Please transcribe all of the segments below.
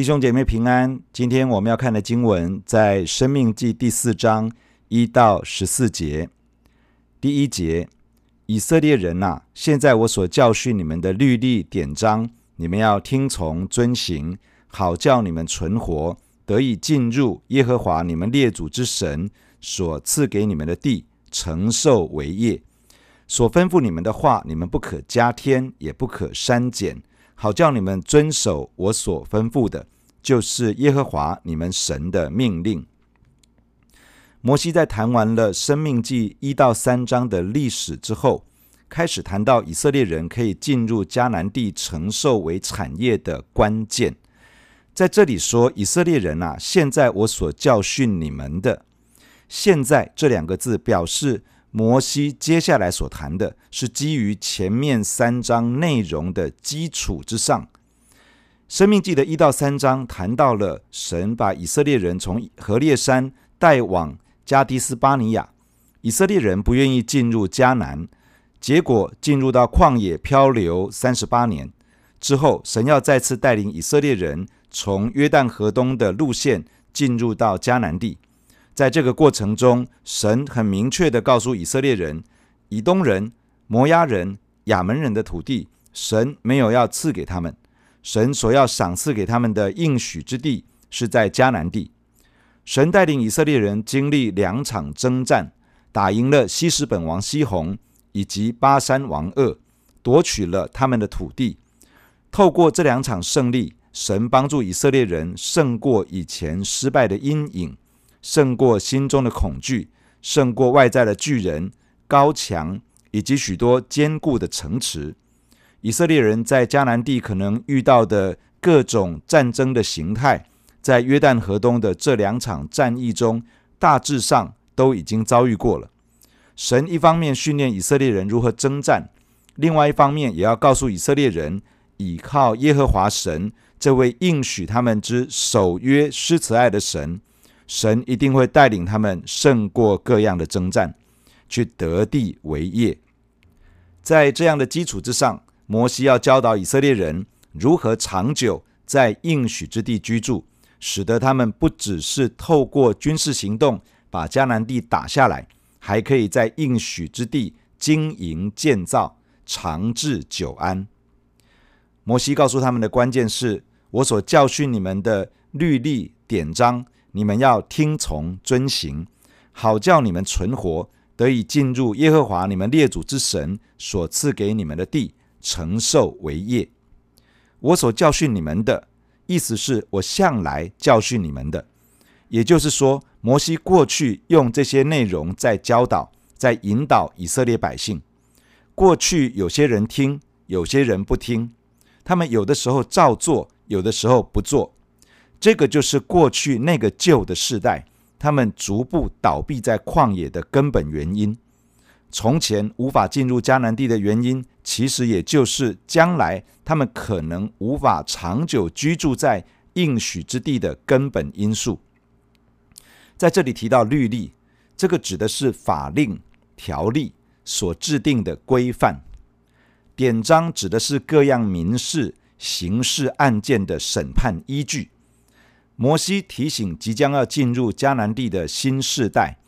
弟兄姐妹平安，今天我们要看的经文在《生命记》第四章一到十四节。第一节：以色列人呐、现在我所教训你们的律例典章，你们要听从遵行，好叫你们存活，得以进入耶和华你们列祖之神所赐给你们的地，承受为业。所吩咐你们的话，你们不可加添，也不可删减。好叫你们遵守我所吩咐的，就是耶和华你们神的命令。摩西在谈完了《生命记》一到三章的历史之后，开始谈到以色列人可以进入迦南地承受为产业的关键。在这里说，以色列人啊，现在我所教训你们的，现在这两个字表示。摩西接下来所谈的是基于前面三章内容的基础之上，《生命记》的一到三章谈到了神把以色列人从何烈山带往迦迪斯巴尼亚，以色列人不愿意进入迦南，结果进入到旷野漂流三十八年。之后，神要再次带领以色列人从约旦河东的路线进入到迦南地。在这个过程中，神很明确地告诉以色列人：以东人、摩押人、亚门人的土地，神没有要赐给他们。神所要赏赐给他们的应许之地，是在迦南地。神带领以色列人经历两场征战，打赢了西实本王西宏以及巴珊王噩，夺取了他们的土地。透过这两场胜利，神帮助以色列人胜过以前失败的阴影。胜过心中的恐惧，胜过外在的巨人、高墙以及许多坚固的城池。以色列人在迦南地可能遇到的各种战争的形态，在约旦河东的这两场战役中，大致上都已经遭遇过了。神一方面训练以色列人如何征战，另外一方面也要告诉以色列人，倚靠耶和华神这位应许他们之守约施慈爱的神。神一定会带领他们胜过各样的征战，去得地为业。在这样的基础之上，摩西要教导以色列人如何长久在应许之地居住，使得他们不只是透过军事行动把迦南地打下来，还可以在应许之地经营建造，长治久安。摩西告诉他们的关键是：我所教训你们的律例典章。你们要听从遵行，好叫你们存活，得以进入耶和华你们列祖之神所赐给你们的地，承受为业。我所教训你们的，意思是我向来教训你们的。也就是说，摩西过去用这些内容在教导、在引导以色列百姓。过去有些人听，有些人不听，他们有的时候照做，有的时候不做。这个就是过去那个旧的世代，他们逐步倒闭在旷野的根本原因。从前无法进入迦南地的原因，其实也就是将来他们可能无法长久居住在应许之地的根本因素。在这里提到律例，这个指的是法令、条例所制定的规范；典章指的是各样民事、刑事案件的审判依据。摩西提醒即将要进入迦南地的新世代，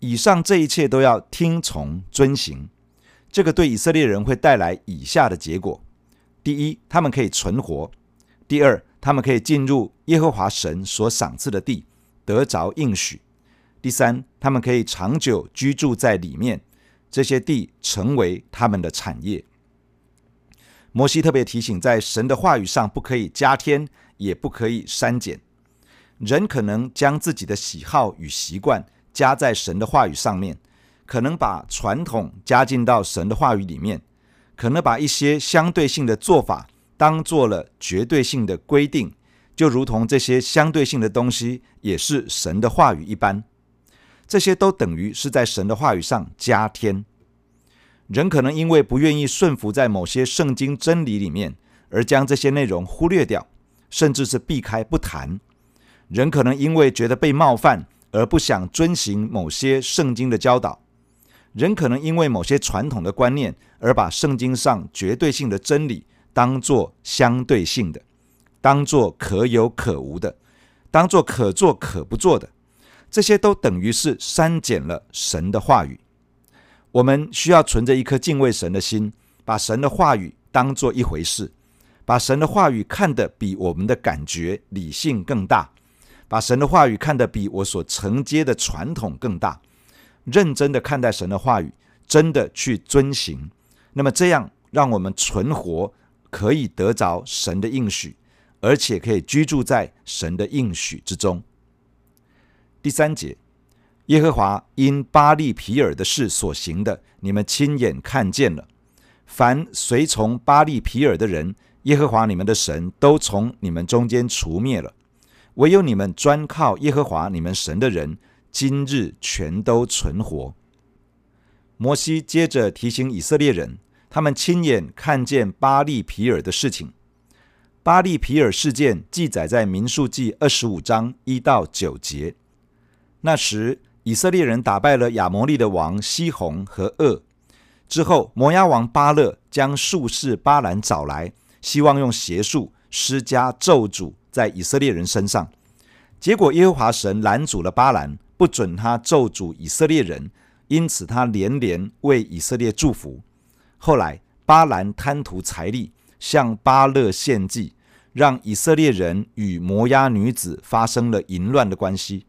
以上这一切都要听从遵行。这个对以色列人会带来以下的结果：第一，他们可以存活；第二，他们可以进入耶和华神所赏赐的地，得着应许；第三，他们可以长久居住在里面，这些地成为他们的产业。摩西特别提醒，在神的话语上不可以加添，也不可以删减。人可能将自己的喜好与习惯加在神的话语上面，可能把传统加进到神的话语里面，可能把一些相对性的做法当做了绝对性的规定，就如同这些相对性的东西也是神的话语一般。这些都等于是在神的话语上加添。人可能因为不愿意顺服在某些圣经真理里面，而将这些内容忽略掉，甚至是避开不谈。人可能因为觉得被冒犯而不想遵行某些圣经的教导，人可能因为某些传统的观念而把圣经上绝对性的真理当作相对性的，当作可有可无的，当作可做可不做的，这些都等于是删减了神的话语。我们需要存着一颗敬畏神的心，把神的话语当做一回事，把神的话语看得比我们的感觉、理性更大，把神的话语看得比我所承接的传统更大，认真的看待神的话语，真的去遵行。那么这样，让我们存活，可以得着神的应许。而且可以居住在神的应许之中。第三节，耶和华因巴力皮尔的事所行的，你们亲眼看见了。凡随从巴力皮尔的人，耶和华你们的神都从你们中间除灭了。唯有你们专靠耶和华你们神的人，今日全都存活。摩西接着提醒以色列人，他们亲眼看见巴力皮尔的事情。巴力皮尔事件记载在民数记二十五章一到九节。那时，以色列人打败了亚摩利的王西宏和噩。之后，摩押王巴勒将术士巴兰找来，希望用邪术施加咒诅在以色列人身上。结果，耶和华神拦阻了巴兰，不准他咒诅以色列人，因此他连连为以色列祝福。后来，巴兰贪图财力。向巴勒献祭，让以色列人与摩押女子发生了淫乱的关系。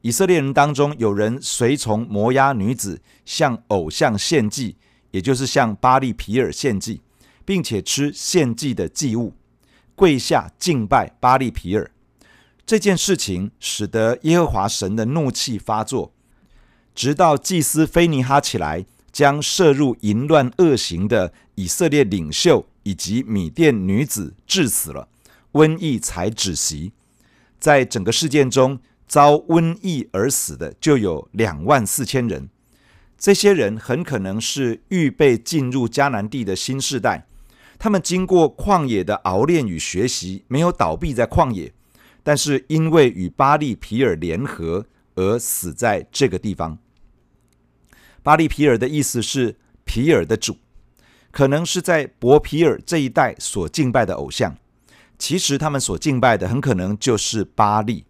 以色列人当中有人随从摩押女子向偶像献祭，也就是向巴力皮尔献祭，并且吃献祭的祭物，跪下敬拜巴力皮尔。这件事情使得耶和华神的怒气发作，直到祭司非尼哈起来，将涉入淫乱恶行的以色列领袖。以及米甸女子致死了，瘟疫才止息。在整个事件中，遭瘟疫而死的就有两万四千人。这些人很可能是预备进入迦南地的新世代，他们经过旷野的熬炼与学习，没有倒闭在旷野，但是因为与巴利皮尔联合而死在这个地方。巴利皮尔的意思是皮尔的主。可能是在伯皮尔这一带所敬拜的偶像，其实他们所敬拜的很可能就是巴利。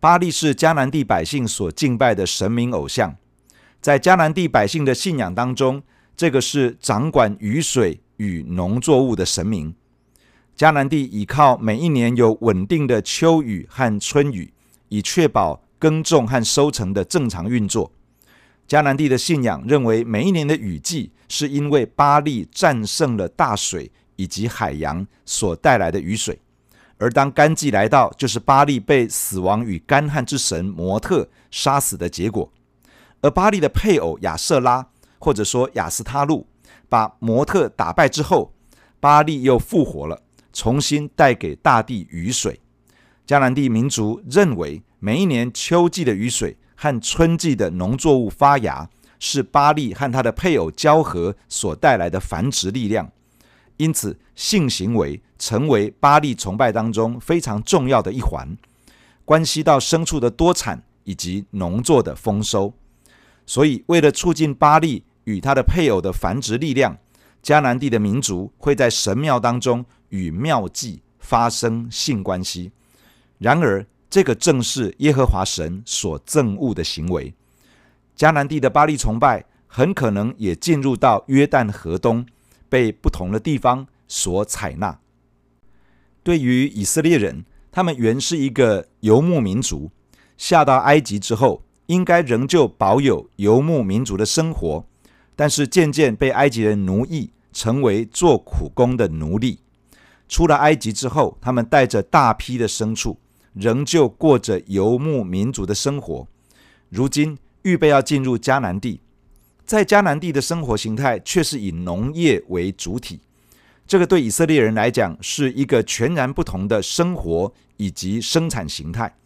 巴利是迦南地百姓所敬拜的神明偶像，在迦南地百姓的信仰当中，这个是掌管雨水与农作物的神明。迦南地依靠每一年有稳定的秋雨和春雨，以确保耕种和收成的正常运作。迦南地的信仰认为，每一年的雨季是因为巴力战胜了大水以及海洋所带来的雨水，而当干季来到，就是巴力被死亡与干旱之神摩特杀死的结果。而巴力的配偶亚瑟拉，或者说亚斯他路，把摩特打败之后，巴利又复活了，重新带给大地雨水。迦南地民族认为，每一年秋季的雨水。和春季的农作物发芽，是巴利和他的配偶交合所带来的繁殖力量，因此性行为成为巴利崇拜当中非常重要的一环，关系到牲畜的多产以及农作的丰收。所以，为了促进巴利与他的配偶的繁殖力量，迦南地的民族会在神庙当中与庙妓发生性关系。然而，这个正是耶和华神所憎恶的行为。迦南地的巴力崇拜很可能也进入到约旦河东，被不同的地方所采纳。对于以色列人，他们原是一个游牧民族，下到埃及之后，应该仍旧保有游牧民族的生活，但是渐渐被埃及人奴役，成为做苦工的奴隶。出了埃及之后，他们带着大批的牲畜。仍旧过着游牧民族的生活，如今预备要进入迦南地，在迦南地的生活形态却是以农业为主体。这个对以色列人来讲是一个全然不同的生活以及生产形态。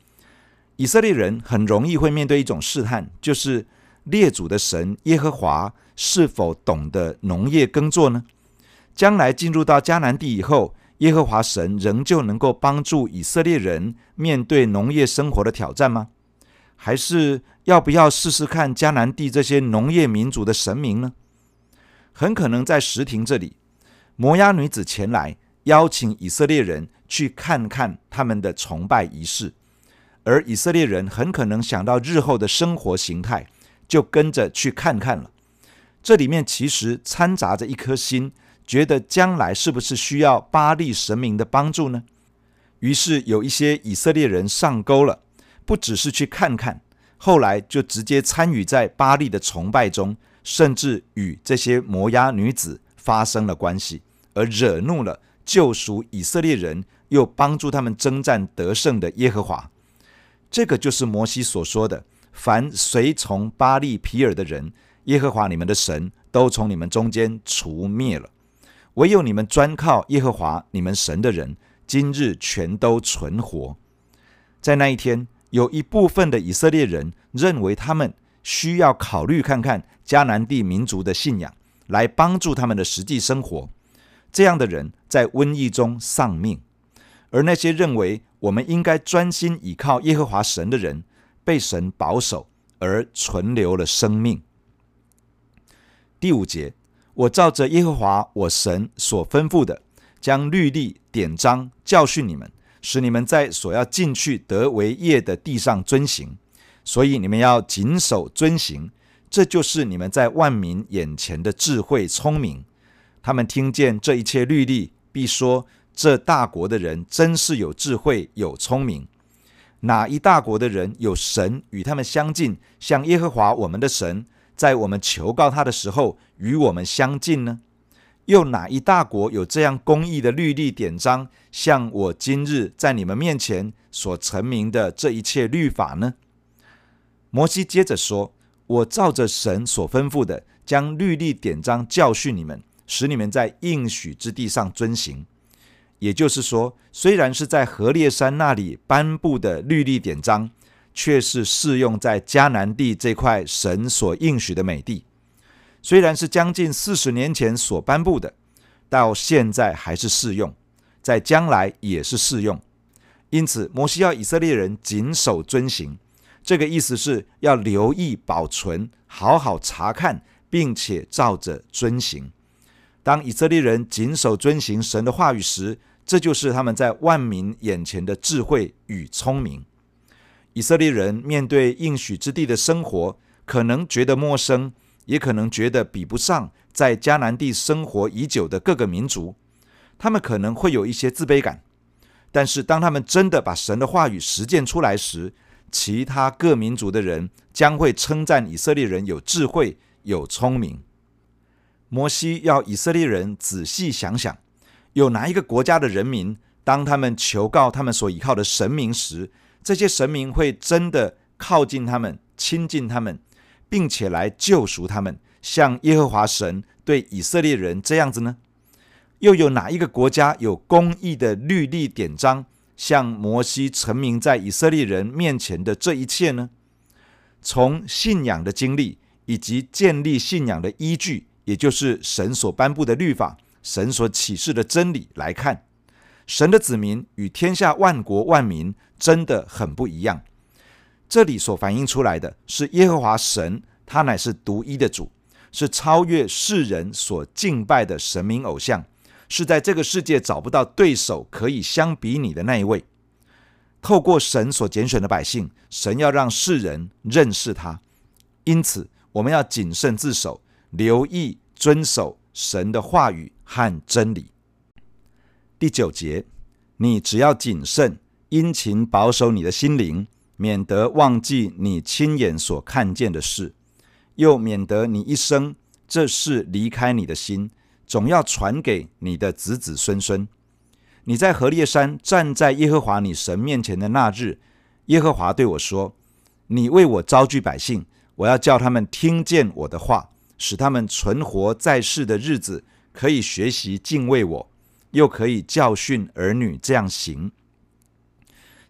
以色列人很容易会面对一种试探，就是列祖的神耶和华是否懂得农业耕作呢？将来进入到迦南地以后，耶和华神仍旧能够帮助以色列人面对农业生活的挑战吗？还是要不要试试看迦南地这些农业民族的神明呢？很可能在石亭这里，摩押女子前来，邀请以色列人去看看他们的崇拜仪式，而以色列人很可能想到日后的生活形态，就跟着去看看了。这里面其实掺杂着一颗心，觉得将来是不是需要巴力神明的帮助呢？于是有一些以色列人上钩了，不只是去看看，后来就直接参与在巴力的崇拜中，甚至与这些摩押女子发生了关系，而惹怒了救赎以色列人又帮助他们征战得胜的耶和华。这个就是摩西所说的：凡随从巴力皮尔的人。耶和华你们的神都从你们中间除灭了，唯有你们专靠耶和华你们神的人，今日全都存活。在那一天，有一部分的以色列人认为他们需要考虑看看迦南地民族的信仰，来帮助他们的实际生活。这样的人在瘟疫中丧命，而那些认为我们应该专心倚靠耶和华神的人，被神保守而存留了生命。第五节，我照着耶和华我神所吩咐的，将律例典章教训你们，使你们在所要进去得为业的地上遵行。所以你们要谨守遵行，这就是你们在万民眼前的智慧聪明。他们听见这一切律例，必说：这大国的人真是有智慧有聪明。哪一大国的人有神与他们相近，像耶和华我们的神？在我们求告他的时候，与我们相近呢？又哪一大国有这样公义的律例典章，像我今日在你们面前所陈明的这一切律法呢？摩西接着说：“我照着神所吩咐的，将律例典章教训你们，使你们在应许之地上遵行。也就是说，虽然是在何烈山那里颁布的律例典章。”却是适用在迦南地这块神所应许的美地，虽然是将近四十年前所颁布的，到现在还是适用，在将来也是适用。因此，摩西要以色列人谨守遵行，这个意思是要留意保存，好好查看，并且照着遵行。当以色列人谨守遵行神的话语时，这就是他们在万民眼前的智慧与聪明。以色列人面对应许之地的生活，可能觉得陌生，也可能觉得比不上在迦南地生活已久的各个民族。他们可能会有一些自卑感。但是，当他们真的把神的话语实践出来时，其他各民族的人将会称赞以色列人有智慧、有聪明。摩西要以色列人仔细想想，有哪一个国家的人民，当他们求告他们所依靠的神明时，这些神明会真的靠近他们、亲近他们，并且来救赎他们，像耶和华神对以色列人这样子呢？又有哪一个国家有公义的律例典章，像摩西成名在以色列人面前的这一切呢？从信仰的经历以及建立信仰的依据，也就是神所颁布的律法、神所启示的真理来看。神的子民与天下万国万民真的很不一样。这里所反映出来的是耶和华神，他乃是独一的主，是超越世人所敬拜的神明偶像，是在这个世界找不到对手可以相比拟的那一位。透过神所拣选的百姓，神要让世人认识他。因此，我们要谨慎自守，留意遵守神的话语和真理。第九节，你只要谨慎，殷勤保守你的心灵，免得忘记你亲眼所看见的事，又免得你一生这事离开你的心，总要传给你的子子孙孙。你在何烈山站在耶和华你神面前的那日，耶和华对我说：“你为我招聚百姓，我要叫他们听见我的话，使他们存活在世的日子，可以学习敬畏我。”又可以教训儿女这样行。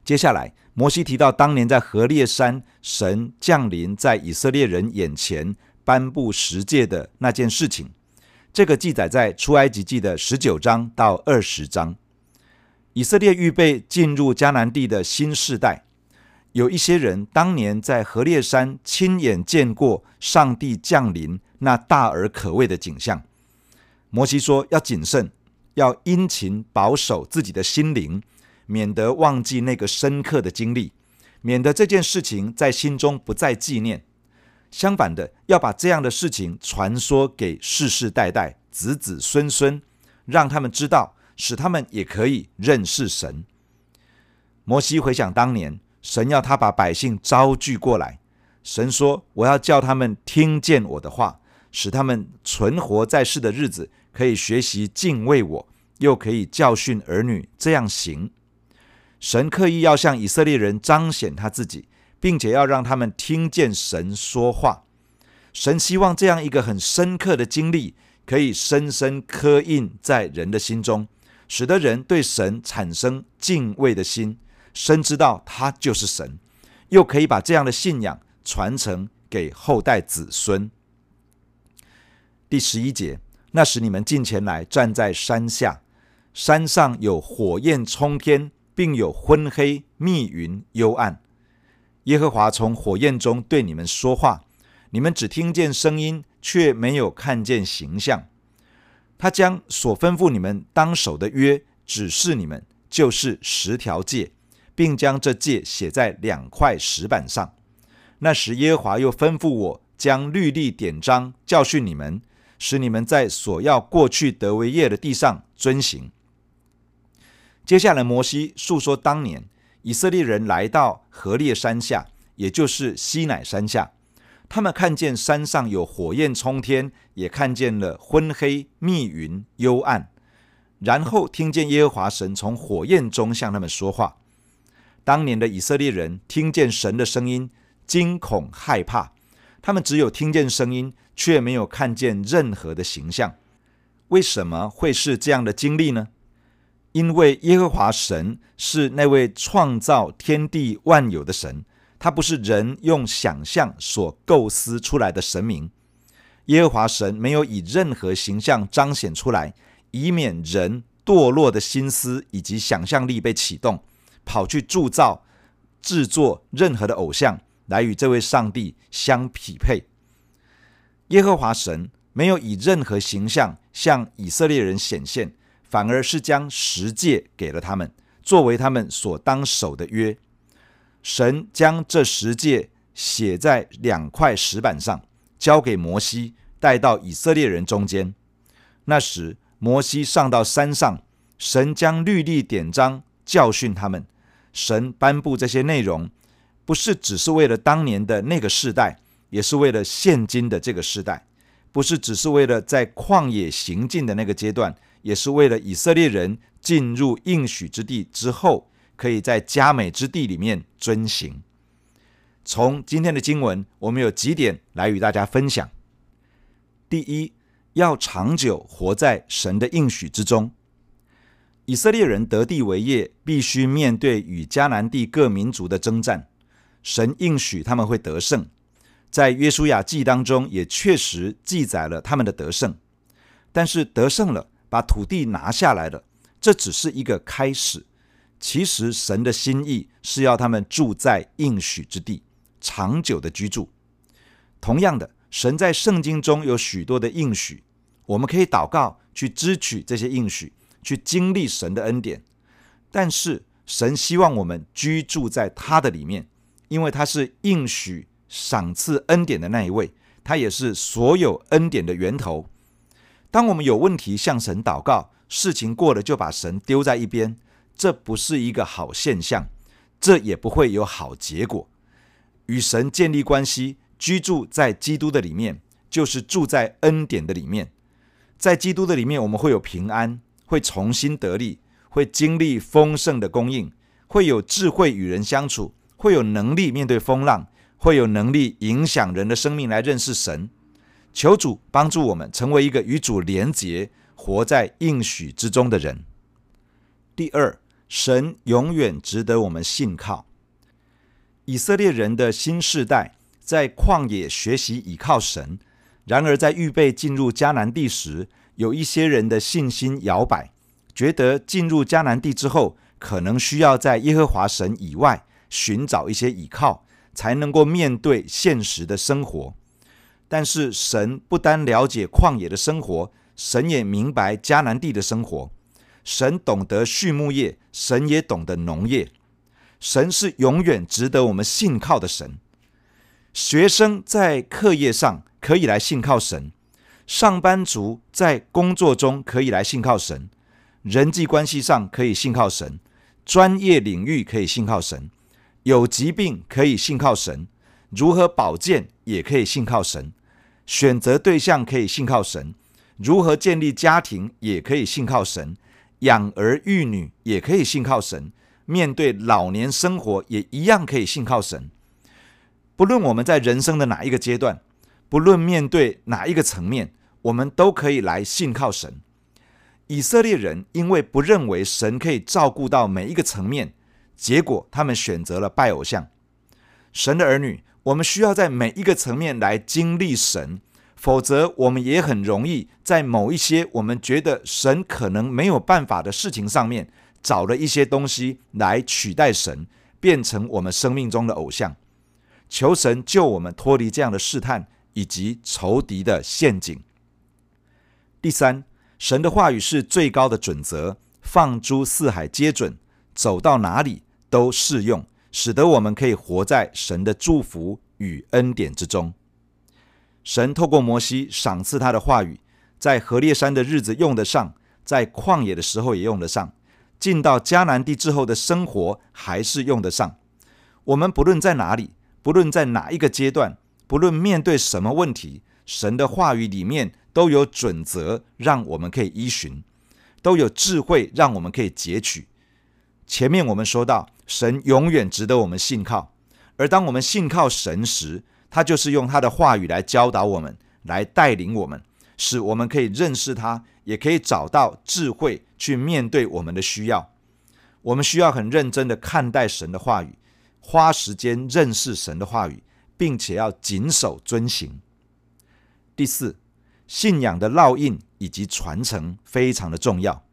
接下来，摩西提到当年在何烈山，神降临在以色列人眼前，颁布十诫的那件事情。这个记载在出埃及记的十九章到二十章。以色列预备进入迦南地的新世代，有一些人当年在何烈山亲眼见过上帝降临那大而可畏的景象。摩西说要谨慎。要殷勤保守自己的心灵，免得忘记那个深刻的经历，免得这件事情在心中不再纪念。相反的，要把这样的事情传说给世世代代、子子孙孙，让他们知道，使他们也可以认识神。摩西回想当年，神要他把百姓招聚过来，神说：“我要叫他们听见我的话，使他们存活在世的日子，可以学习敬畏我，又可以教训儿女这样行。”神刻意要向以色列人彰显他自己。并且要让他们听见神说话，神希望这样一个很深刻的经历，可以深深刻印在人的心中，使得人对神产生敬畏的心，深知道他就是神，又可以把这样的信仰传承给后代子孙。第十一节，那时你们近前来，站在山下，山上有火焰冲天，并有昏黑密云幽暗。耶和华从火焰中对你们说话，你们只听见声音，却没有看见形象。他将所吩咐你们当守的约指示你们，就是十条诫，并将这诫写在两块石板上。那时耶和华又吩咐我将律例典章教训你们，使你们在所要过去得为业的地上遵行。接下来，摩西述说当年。以色列人来到何烈山下，也就是西乃山下，他们看见山上有火焰冲天，也看见了昏黑密云幽暗，然后听见耶和华神从火焰中向他们说话。当年的以色列人听见神的声音，惊恐害怕，他们只有听见声音，却没有看见任何的形象。为什么会是这样的经历呢？因为耶和华神是那位创造天地万有的神，他不是人用想象所构思出来的神明。耶和华神没有以任何形象彰显出来，以免人堕落的心思以及想象力被启动，跑去铸造、制作任何的偶像来与这位上帝相匹配。耶和华神没有以任何形象向以色列人显现。反而是将十诫给了他们，作为他们所当守的约。神将这十诫写在两块石板上，交给摩西，带到以色列人中间。那时，摩西上到山上，神将律例典章教训他们。神颁布这些内容，不是只是为了当年的那个世代，也是为了现今的这个时代。不是只是为了在旷野行进的那个阶段。也是为了以色列人进入应许之地之后，可以在佳美之地里面遵行。从今天的经文，我们有几点来与大家分享。第一，要长久活在神的应许之中。以色列人得地为业，必须面对与迦南地各民族的征战。神应许他们会得胜，在约书亚记当中也确实记载了他们的得胜。但是得胜了。把土地拿下来了，这只是一个开始。其实神的心意是要他们住在应许之地，长久的居住。同样的，神在圣经中有许多的应许，我们可以祷告去支取这些应许，去经历神的恩典。但是神希望我们居住在他的里面，因为他是应许赏赐恩典的那一位，他也是所有恩典的源头。当我们有问题向神祷告，事情过了就把神丢在一边，这不是一个好现象，这也不会有好结果。与神建立关系，居住在基督的里面，就是住在恩典的里面。在基督的里面，我们会有平安，会重新得力，会经历丰盛的供应，会有智慧与人相处，会有能力面对风浪，会有能力影响人的生命来认识神。求主帮助我们成为一个与主连结、活在应许之中的人。第二，神永远值得我们信靠。以色列人的新世代在旷野学习倚靠神，然而在预备进入迦南地时，有一些人的信心摇摆，觉得进入迦南地之后，可能需要在耶和华神以外寻找一些倚靠，才能够面对现实的生活。但是神不单了解旷野的生活，神也明白迦南地的生活。神懂得畜牧业，神也懂得农业。神是永远值得我们信靠的神。学生在课业上可以来信靠神，上班族在工作中可以来信靠神，人际关系上可以信靠神，专业领域可以信靠神，有疾病可以信靠神，如何保健也可以信靠神，选择对象可以信靠神，如何建立家庭也可以信靠神，养儿育女也可以信靠神，面对老年生活也一样可以信靠神。不论我们在人生的哪一个阶段，不论面对哪一个层面，我们都可以来信靠神。以色列人因为不认为神可以照顾到每一个层面，结果他们选择了拜偶像。神的儿女，我们需要在每一个层面来经历神，否则我们也很容易在某一些我们觉得神可能没有办法的事情上面，找了一些东西来取代神，变成我们生命中的偶像。求神救我们脱离这样的试探以及仇敌的陷阱。第三，神的话语是最高的准则，放诸四海皆准，走到哪里都适用，使得我们可以活在神的祝福与恩典之中。神透过摩西赏赐他的话语，在何烈山的日子用得上，在旷野的时候也用得上，进到迦南地之后的生活还是用得上。我们不论在哪里。不论在哪一个阶段，不论面对什么问题，神的话语里面都有准则，让我们可以依循；都有智慧，让我们可以截取。前面我们说到，神永远值得我们信靠，而当我们信靠神时，他就是用他的话语来教导我们，来带领我们，使我们可以认识他，也可以找到智慧去面对我们的需要。我们需要很认真的看待神的话语。花时间认识神的话语，并且要谨守遵行。第四，信仰的烙印以及传承非常的重要。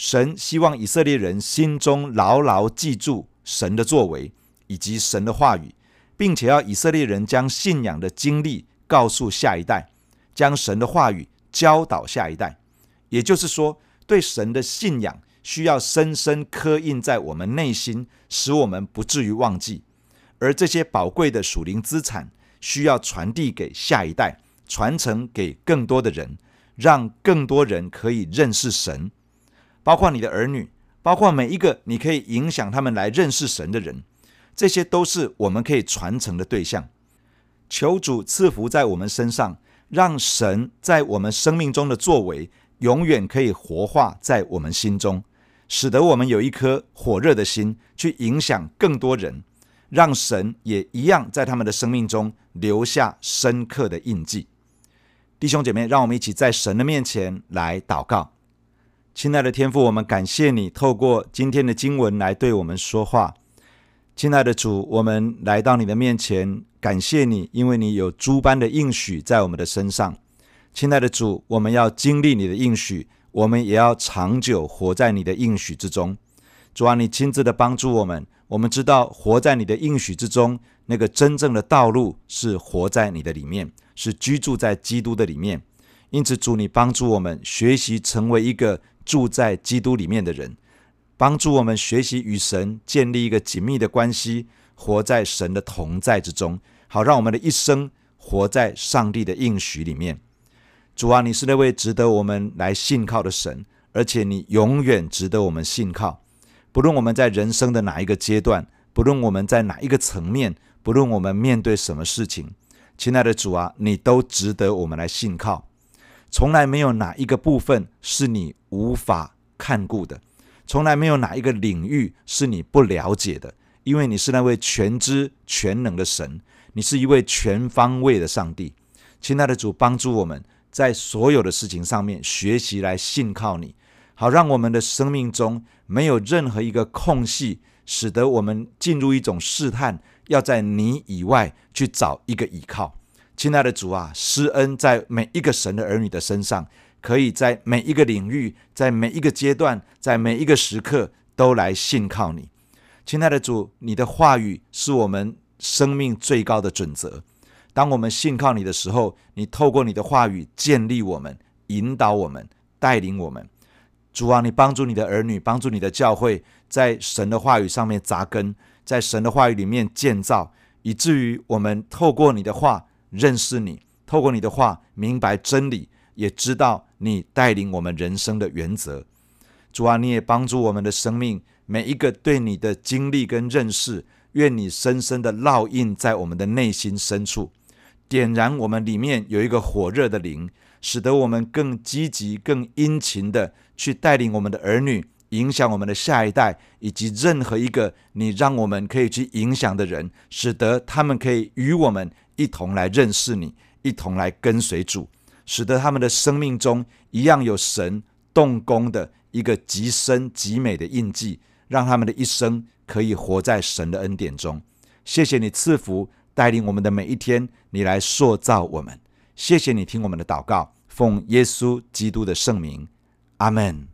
神希望以色列人心中牢牢记住神的作为以及神的话语，并且要以色列人将信仰的经历告诉下一代，将神的话语教导下一代。也就是说，对神的信仰。需要深深刻印在我们内心，使我们不至于忘记。而这些宝贵的属灵资产，需要传递给下一代，传承给更多的人，让更多人可以认识神，包括你的儿女，包括每一个你可以影响他们来认识神的人。这些都是我们可以传承的对象。求主赐福在我们身上，让神在我们生命中的作为，永远可以活化在我们心中。使得我们有一颗火热的心，去影响更多人，让神也一样在他们的生命中留下深刻的印记。弟兄姐妹，让我们一起在神的面前来祷告。亲爱的天父，我们感谢你透过今天的经文来对我们说话。亲爱的主，我们来到你的面前，感谢你，因为你有诸般的应许在我们的身上。亲爱的主，我们要经历你的应许。我们也要长久活在你的应许之中，主啊，你亲自的帮助我们。我们知道活在你的应许之中，那个真正的道路是活在你的里面，是居住在基督的里面。因此，主，你帮助我们学习成为一个住在基督里面的人，帮助我们学习与神建立一个紧密的关系，活在神的同在之中，好让我们的一生活在上帝的应许里面。主啊，你是那位值得我们来信靠的神，而且你永远值得我们信靠。不论我们在人生的哪一个阶段，不论我们在哪一个层面，不论我们面对什么事情，亲爱的主啊，你都值得我们来信靠。从来没有哪一个部分是你无法看顾的，从来没有哪一个领域是你不了解的，因为你是那位全知全能的神，你是一位全方位的上帝。亲爱的主，帮助我们。在所有的事情上面学习来信靠你，好让我们的生命中没有任何一个空隙，使得我们进入一种试探，要在你以外去找一个依靠。亲爱的主啊，施恩在每一个神的儿女的身上，可以在每一个领域，在每一个阶段，在每一个时刻都来信靠你。亲爱的主，你的话语是我们生命最高的准则。当我们信靠你的时候，你透过你的话语建立我们、引导我们、带领我们。主啊，你帮助你的儿女，帮助你的教会，在神的话语上面扎根，在神的话语里面建造，以至于我们透过你的话认识你，透过你的话明白真理，也知道你带领我们人生的原则。主啊，你也帮助我们的生命，每一个对你的经历跟认识，愿你深深的烙印在我们的内心深处，点燃我们里面有一个火热的灵。使得我们更积极、更殷勤的去带领我们的儿女，影响我们的下一代，以及任何一个你让我们可以去影响的人，使得他们可以与我们一同来认识你，一同来跟随主，使得他们的生命中一样有神动工的一个极深极美的印记，让他们的一生可以活在神的恩典中。谢谢你赐福带领我们的每一天，你来塑造我们。谢谢你听我们的祷告，奉耶稣基督的圣名，阿门。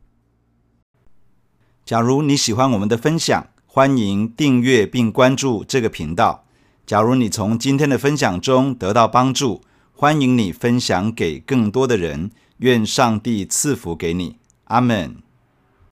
假如你喜欢我们的分享，欢迎订阅并关注这个频道。假如你从今天的分享中得到帮助，欢迎你分享给更多的人。愿上帝赐福给你，阿门。